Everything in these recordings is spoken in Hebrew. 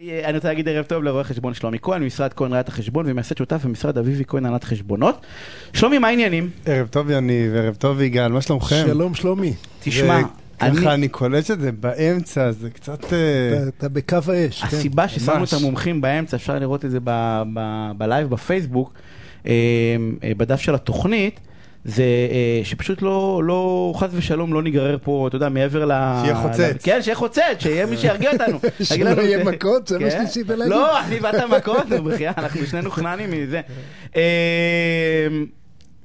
אה, אני רוצה להגיד ערב טוב לרואה חשבון שלומי כהן, ממשרד כהן ראיית החשבון ומייסד שותף במשרד אביבי כהן הנהלת חשבונות. שלומי, מה העניינים? ערב טוב יניב, ערב טוב יגאל, מה שלומכם? שלום שלומי. תשמע, אני, ככה אני קולט שזה באמצע, זה קצת... אה, אתה- בקו האש, כן. הסיבה ששמנו. את המומחים באמצע, אפשר לראות את זה ב- ב- בלייב בפייסבוק, אה, בדף של התוכנית, זה אה, שפשוט לא, לא, חס ושלום, לא ניגרר פה, אתה יודע, מעבר ל... שיהיה חוצץ. כן, שיהיה חוצץ, שיהיה מי שירגיע אותנו. שלא לנו, יהיה ת- מכות, זה מה כן? שניסית להגיד? לא, אני ואת מכות, נו, בחייאת, אנחנו שנינו חננים מזה. אה,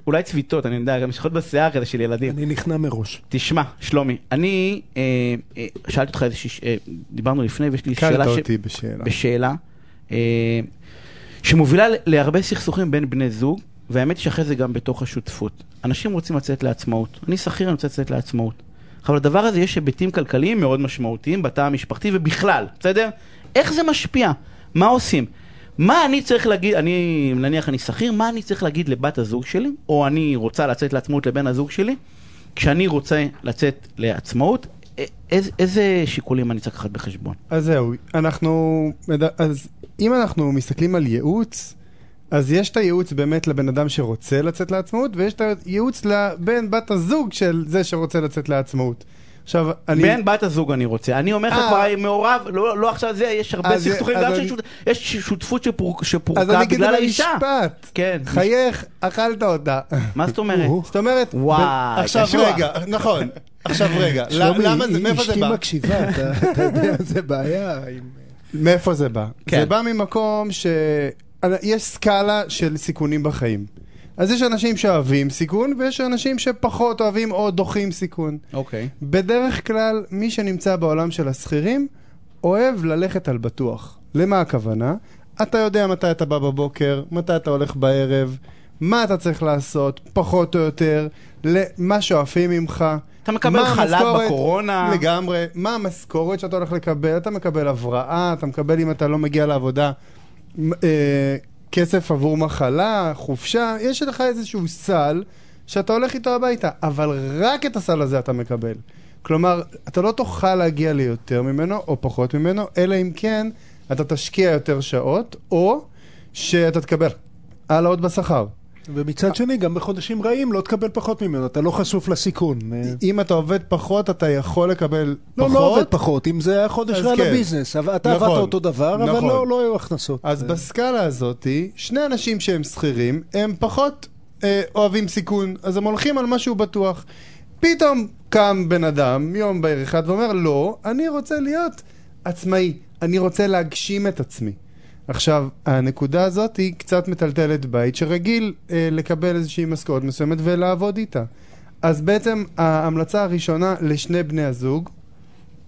אולי צביטות, אני יודע, גם שחות בשיער כזה של ילדים. אני נכנע מראש. תשמע, שלומי, אני אה, אה, שאלתי אותך איזה שיש... אה, דיברנו לפני ויש לי קלת שאלה אותי בשאלה. בשאלה אה, שמובילה להרבה סכסוכים בין בני זוג, והאמת היא שאחרי זה גם בתוך השותפות. אנשים רוצים לצאת לעצמאות. אני שכיר, אני רוצה לצאת לעצמאות. אבל לדבר הזה יש היבטים כלכליים מאוד משמעותיים בתא המשפחתי ובכלל, בסדר? איך זה משפיע? מה עושים? מה אני צריך להגיד, אני נניח אני שכיר, מה אני צריך להגיד לבת הזוג שלי, או אני רוצה לצאת לעצמאות לבן הזוג שלי, כשאני רוצה לצאת לעצמאות, איזה, איזה שיקולים אני צריך לקחת בחשבון? אז זהו, אנחנו... אז אם אנחנו מסתכלים על ייעוץ, אז יש את הייעוץ באמת לבן אדם שרוצה לצאת לעצמאות, ויש את הייעוץ לבן בת הזוג של זה שרוצה לצאת לעצמאות. עכשיו, אני... בן בת הזוג אני רוצה. אני אומר לך אה. כבר מעורב, לא, לא עכשיו זה, יש הרבה אז- סכסוכים, אז גם אני- של שות- יש שותפות שפור- אז שפורקה אני אגיד בגלל את האישה. המשפט. כן. חייך, אכלת אותה. מה זאת אומרת? או. זאת אומרת, וואי, ב- עכשיו. רגע, נכון, עכשיו רגע, שלומי, למה זה, מאיפה זה אשתי בא? מקשיבה, אתה אתה יודע, זה בעיה. עם- מאיפה זה בא? כן. זה בא ממקום ש... יש סקאלה של סיכונים בחיים. אז יש אנשים שאוהבים סיכון, ויש אנשים שפחות אוהבים או דוחים סיכון. אוקיי. בדרך כלל, מי שנמצא בעולם של השכירים, אוהב ללכת על בטוח. למה הכוונה? אתה יודע מתי אתה בא בבוקר, מתי אתה הולך בערב, מה אתה צריך לעשות, פחות או יותר, למה שואפים ממך. אתה מקבל חל"ת בקורונה. לגמרי. מה המשכורת שאתה הולך לקבל? אתה מקבל הבראה, אתה מקבל אם אתה לא מגיע לעבודה אה, כסף עבור מחלה, חופשה, יש לך איזשהו סל שאתה הולך איתו הביתה, אבל רק את הסל הזה אתה מקבל. כלומר, אתה לא תוכל להגיע ליותר ממנו או פחות ממנו, אלא אם כן אתה תשקיע יותר שעות, או שאתה תקבל העלאות בשכר. ומצד שני, גם בחודשים רעים לא תקבל פחות ממנו, אתה לא חשוף לסיכון. אם אתה עובד פחות, אתה יכול לקבל לא, פחות. לא עובד פחות, אם זה היה חודש רע כן. לביזנס. אבל אתה נכון, עבדת אותו דבר, אבל נכון. לא לא היו הכנסות. אז בסקאלה הזאת, שני אנשים שהם שכירים, הם פחות אה, אוהבים סיכון, אז הם הולכים על משהו בטוח. פתאום קם בן אדם, יום בהיר אחד, ואומר, לא, אני רוצה להיות עצמאי, אני רוצה להגשים את עצמי. עכשיו, הנקודה הזאת היא קצת מטלטלת בית שרגיל אה, לקבל איזושהי משכורת מסוימת ולעבוד איתה. אז בעצם ההמלצה הראשונה לשני בני הזוג,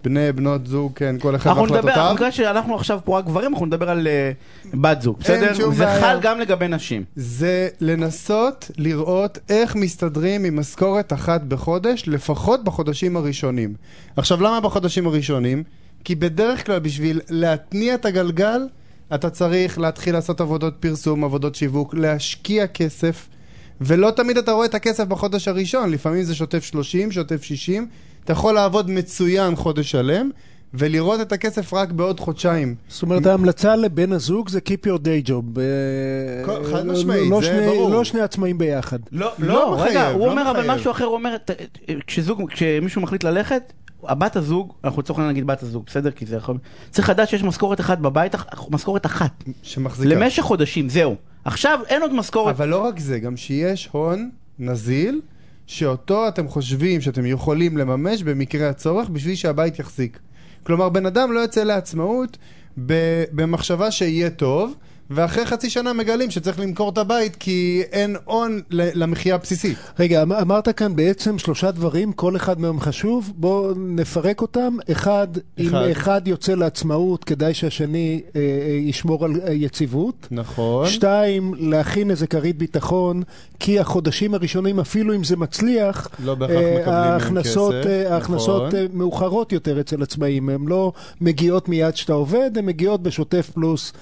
בני, בנות זוג, כן, כל אחד אנחנו נדבר. בגלל שאנחנו עכשיו פה רק גברים, אנחנו נדבר על אה, בת זוג, בסדר? זה בעיה. חל גם לגבי נשים. זה לנסות לראות איך מסתדרים עם משכורת אחת בחודש, לפחות בחודשים הראשונים. עכשיו, למה בחודשים הראשונים? כי בדרך כלל בשביל להתניע את הגלגל, אתה צריך להתחיל לעשות עבודות פרסום, עבודות שיווק, להשקיע כסף, ולא תמיד אתה רואה את הכסף בחודש הראשון, לפעמים זה שוטף 30, שוטף 60, אתה יכול לעבוד מצוין חודש שלם, ולראות את הכסף רק בעוד חודשיים. זאת אומרת, ההמלצה לבן הזוג זה Keep your day job. אה, חד לא- משמעית, לא זה שני- ברור. לא שני עצמאים ביחד. לא, לא לא, מחייב, רגע, הוא לא אומר אבל. משהו אחר, הוא אומר, כשזוג, כשמישהו מחליט ללכת, הבת הזוג, אנחנו לצורך העניין נגיד בת הזוג, בסדר? כי זה יכול... צריך לדעת שיש משכורת אחת בבית, משכורת אחת. שמחזיקה. למשך חודשים, זהו. עכשיו אין עוד משכורת. אבל לא רק זה, גם שיש הון נזיל, שאותו אתם חושבים שאתם יכולים לממש במקרה הצורך בשביל שהבית יחזיק. כלומר, בן אדם לא יוצא לעצמאות במחשבה שיהיה טוב, ואחרי חצי שנה מגלים שצריך למכור את הבית כי אין הון למחיה הבסיסית. רגע, אמ- אמרת כאן בעצם שלושה דברים, כל אחד מהם חשוב, בואו נפרק אותם. אחד, אם אחד. אחד יוצא לעצמאות, כדאי שהשני אה, אה, ישמור על אה, יציבות. נכון. שתיים, להכין איזה כרית ביטחון, כי החודשים הראשונים, אפילו אם זה מצליח, לא בהכרח אה, מקבלים ההכנסות, כסף, אה, ההכנסות נכון. מאוחרות יותר אצל עצמאים, הן לא מגיעות מיד שאתה עובד, הן מגיעות בשוטף פלוס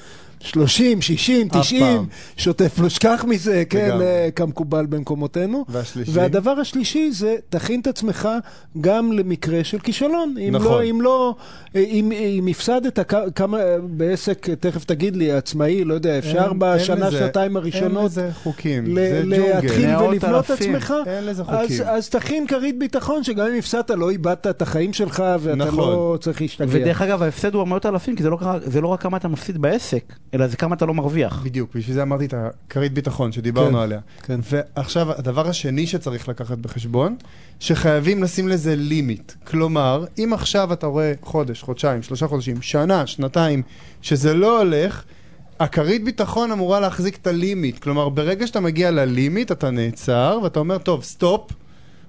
30, 60, אף 90, פעם. שוטף לא שכח מזה, כן, לגמרי. אה, כמקובל במקומותינו. והשלישי? והדבר השלישי זה תכין את עצמך גם למקרה של כישלון. אם נכון. לא, אם לא, אה, אם, אם הפסדת כמה, בעסק, תכף תגיד לי, עצמאי, לא יודע, אפשר אין- בשנה, אין לזה- שנתיים אין הראשונות לזה חוקים, ל- זה להתחיל ג'ונגל. מאות ולבנות את אלפים. עצמך, אין לזה אז, חוקים. אז תכין כרית ביטחון, שגם אם הפסדת לא איבדת את החיים שלך, ואתה נכון. לא צריך להשתגע. ודרך אגב, ההפסד הוא מאות אלפים, כי זה לא, זה לא רק כמה אתה מפסיד בעסק, אלא זה כמה אתה לא מרוויח. בדיוק, בשביל זה אמרתי את הכרית ביטחון שדיברנו כן, עליה. כן. ועכשיו, הדבר השני שצריך לקחת בחשבון, שחייבים לשים לזה לימיט. כלומר, אם עכשיו אתה רואה חודש, חודשיים, שלושה חודשים, שנה, שנתיים, שזה לא הולך, הכרית ביטחון אמורה להחזיק את ה limit. כלומר, ברגע שאתה מגיע ל limit, אתה נעצר, ואתה אומר, טוב, סטופ,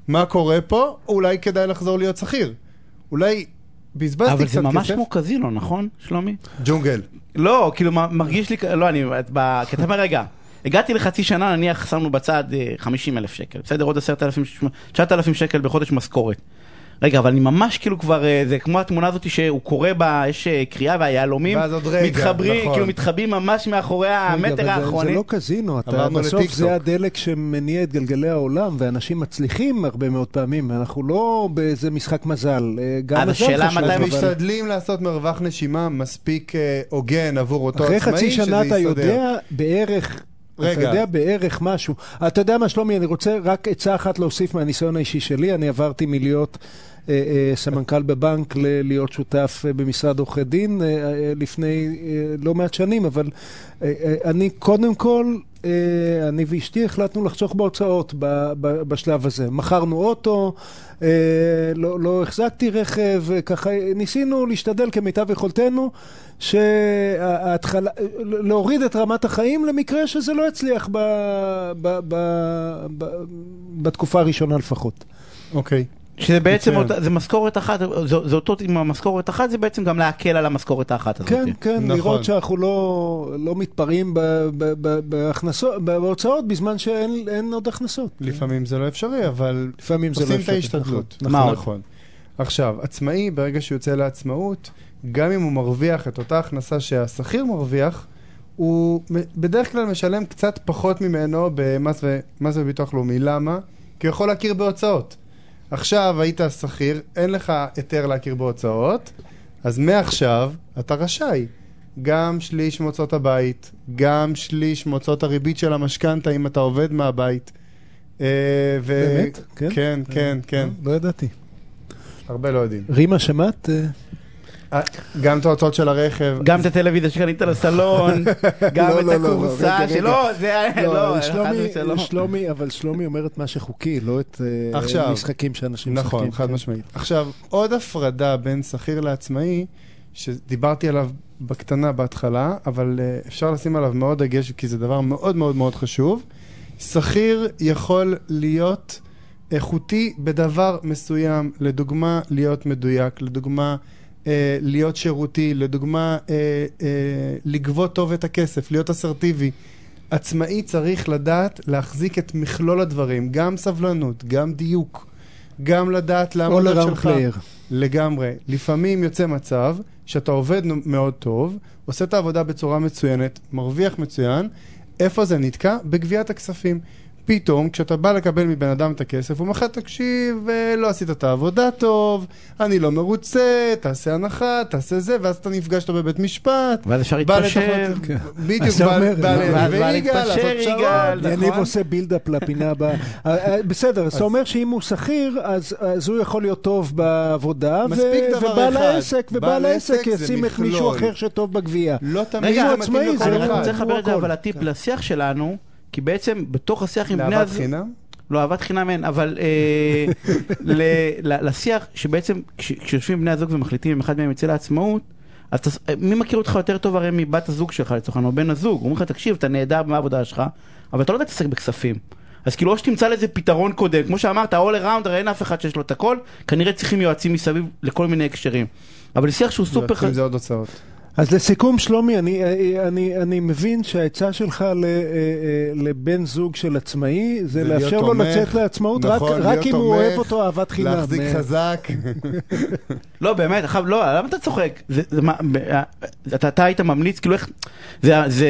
מה קורה פה? אולי כדאי לחזור להיות שכיר. אולי בזבזתי אבל קצת זה ממש כסף. כמו קזינו, נכון, שלומי? ג'ונגל. לא, כאילו מרגיש לי, לא, אני, אתה אומר, רגע, הגעתי לחצי שנה, נניח שמנו בצד 50 אלף שקל, בסדר, עוד 10,000, 9,000 שקל בחודש משכורת. רגע, אבל אני ממש כאילו כבר, אה, זה כמו התמונה הזאת שהוא קורא בה, יש אה, קריאה והיהלומים, מתחברים, נכון. כאילו מתחבאים ממש מאחורי המטר האחרונים. זה לא קזינו, אתה, בסוף. זה הדלק שמניע את גלגלי העולם, ואנשים מצליחים הרבה מאוד פעמים, אנחנו לא באיזה משחק מזל, אה, גם אז מזל השאלה חשוב, מתי אבל משתדלים לעשות מרווח נשימה מספיק הוגן עבור אותו אחרי עצמאי, חצי שזה שנה אתה יסתדר. יודע בערך... אתה רגע. יודע בערך משהו. אתה יודע מה, שלומי, אני רוצה רק עצה אחת להוסיף מהניסיון האישי שלי. אני עברתי מלהיות אה, אה, סמנכ"ל בבנק ללהיות שותף אה, במשרד עורכי דין אה, אה, לפני אה, לא מעט שנים, אבל אה, אה, אני קודם כל, אני ואשתי החלטנו לחסוך בהוצאות בשלב הזה. מכרנו אוטו, אה, לא, לא החזקתי רכב, אה, ככה ניסינו להשתדל כמיטב יכולתנו. שההתחלה, להוריד את רמת החיים למקרה שזה לא יצליח ב, ב, ב, ב, בתקופה הראשונה לפחות. אוקיי. שזה בעצם. אותה- זה משכורת אחת, זה זה אותו עם המשכורת אחת, זה בעצם גם להקל על המשכורת האחת הזאת. כן, כן, נכון. לראות שאנחנו לא, לא מתפרעים ב, ב, ב, בהכנסות, בהוצאות בזמן שאין אין עוד הכנסות. לפעמים זה לא אפשרי, אבל לפעמים זה לא עושים את אפשרי, ההשתדלות. נכון. מה עוד? נכון. עכשיו, עצמאי, ברגע שהוא יוצא לעצמאות, גם אם הוא מרוויח את אותה הכנסה שהשכיר מרוויח, הוא בדרך כלל משלם קצת פחות ממנו במס וביטוח לאומי. למה? כי הוא יכול להכיר בהוצאות. עכשיו היית שכיר, אין לך היתר להכיר בהוצאות, אז מעכשיו אתה רשאי. גם שליש מהוצאות הבית, גם שליש מהוצאות הריבית של המשכנתה אם אתה עובד מהבית. אה, ו... באמת? כן? כן, כן, כן. לא ידעתי. הרבה לא יודעים. רימה, שמעת? אה, אה, גם את ההוצאות של הרכב. גם את הטלוויזיה שקנית לסלון, גם לא, את לא, לא, הכורסה, רגע, רגע. שלא, זה לא, חס שלומי, אבל שלומי אומר את מה שחוקי, לא את אה, עכשיו. משחקים שאנשים משחקים. נכון, חד כן. משמעית. עכשיו, עוד הפרדה בין שכיר לעצמאי, שדיברתי עליו בקטנה בהתחלה, אבל אפשר לשים עליו מאוד דגש, כי זה דבר מאוד מאוד מאוד חשוב. שכיר יכול להיות איכותי בדבר מסוים, לדוגמה, להיות מדויק, לדוגמה, אה, להיות שירותי, לדוגמה, אה, אה, לגבות טוב את הכסף, להיות אסרטיבי. עצמאי צריך לדעת להחזיק את מכלול הדברים, גם סבלנות, גם דיוק, גם לדעת לעמוד על All around שלך. player. לגמרי. לפעמים יוצא מצב שאתה עובד מאוד טוב, עושה את העבודה בצורה מצוינת, מרוויח מצוין, איפה זה נתקע? בגביית הכספים. פתאום, כשאתה בא לקבל מבן אדם את הכסף, הוא אומר לך, תקשיב, אה, לא עשית את העבודה טוב, אני לא מרוצה, תעשה הנחה, תעשה זה, ואז אתה נפגש איתו בבית משפט. ואז אפשר להתפשר. כן. בדיוק, בא בא לא, לעשות יגאל, פשרות. יניב נכון. עושה בילדאפ לפינה הבאה. אה, אה, בסדר, אתה אומר שאם הוא שכיר, אז הוא יכול להיות טוב בעבודה, ובעל. העסק, ובעל בעל העסק זה ישים את מישהו. אחר שטוב בגבייה. לא תמיד רגע, זה זה אני לא- אחד. רוצה לחבר את זה. אבל לטיפ כן. לשיח שלנו, כי בעצם בתוך השיח עם בני לאהבת הזוג... חינם? לא, אהבת חינם אין, אבל אה, ל- ל- לשיח שבעצם כש- כשיושבים בני הזוג ומחליטים אם אחד מהם יצא לעצמאות, אז תס- מי מכיר אותך יותר טוב הרי מבת הזוג שלך לצורך העניין, או בן הזוג, הוא אומר לך, תקשיב, אתה נהדר בעבודה שלך, אבל אתה לא יודע להתעסק בכספים. אז כאילו או שתמצא לזה פתרון קודם, כמו שאמרת, all around, הרי אין אף אחד שיש לו את הכל, כנראה צריכים יועצים מסביב לכל מיני הקשרים. אבל שיח שהוא סופר... יועצים זה עוד הוצאות. אז לסיכום, שלומי, אני, אני, אני מבין שהעצה שלך ל, אה, אה, לבן זוג של עצמאי זה לאפשר לו תומך, לצאת לעצמאות, נכון, רק, רק אם הוא תומך, אוהב אותו אהבת חינם. להחזיק אה, חזק. לא, באמת, עכשיו, לא, למה אתה צוחק? זה, זה, מה, אתה, אתה היית ממליץ, כאילו איך, זה, זה,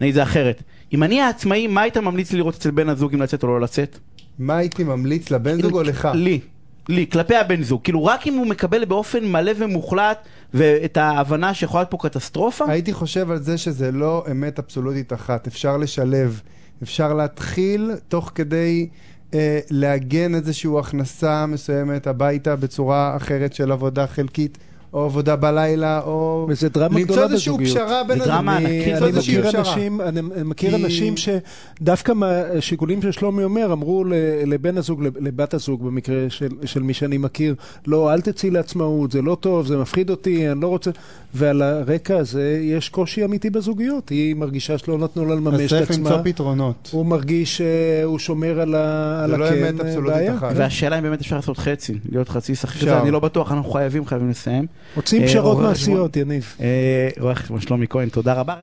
אני, זה אחרת. אם אני העצמאי, מה היית ממליץ לי לראות אצל בן הזוג אם לצאת או לא לצאת? מה הייתי ממליץ לבן זוג או לך? לי, לי, כלפי הבן זוג. כאילו, רק אם הוא מקבל באופן מלא ומוחלט, ואת ההבנה שיכולה להיות פה קטסטרופה, הייתי חושב על זה שזה לא אמת אבסולוטית אחת, אפשר לשלב, אפשר להתחיל תוך כדי אה, לעגן איזושהי הכנסה מסוימת הביתה בצורה אחרת של עבודה חלקית. או עבודה בלילה, או וזה דרמה למצוא גדולה איזושהי בזוגיות. פשרה בין זה דרמה. ענקית אני, למצוא אני איזושהי מכיר. אנשים, אני מכיר כי- אנשים שדווקא מהשיקולים ששלומי אומר, אמרו לבן הזוג, לבת הזוג במקרה של, של מי שאני מכיר, לא, אל תצאי לעצמאות, זה לא טוב, זה מפחיד אותי, אני לא רוצה... ועל הרקע הזה יש קושי אמיתי בזוגיות. היא מרגישה שלא נתנו לה אז לממש את צריך עצמה. למצוא פתרונות. הוא מרגיש שהוא שומר על, ה, זה לא אמת אבסולוטית בעיה. אחת. והשאלה אם באמת אפשר לעשות חצי, להיות חצי שכיר, אני לא בטוח, אנחנו חייבים, חייבים לסיים. רוצים אה, פשרות מעשיות, יניב. אה, רואה חשבון שלומי כהן, תודה רבה.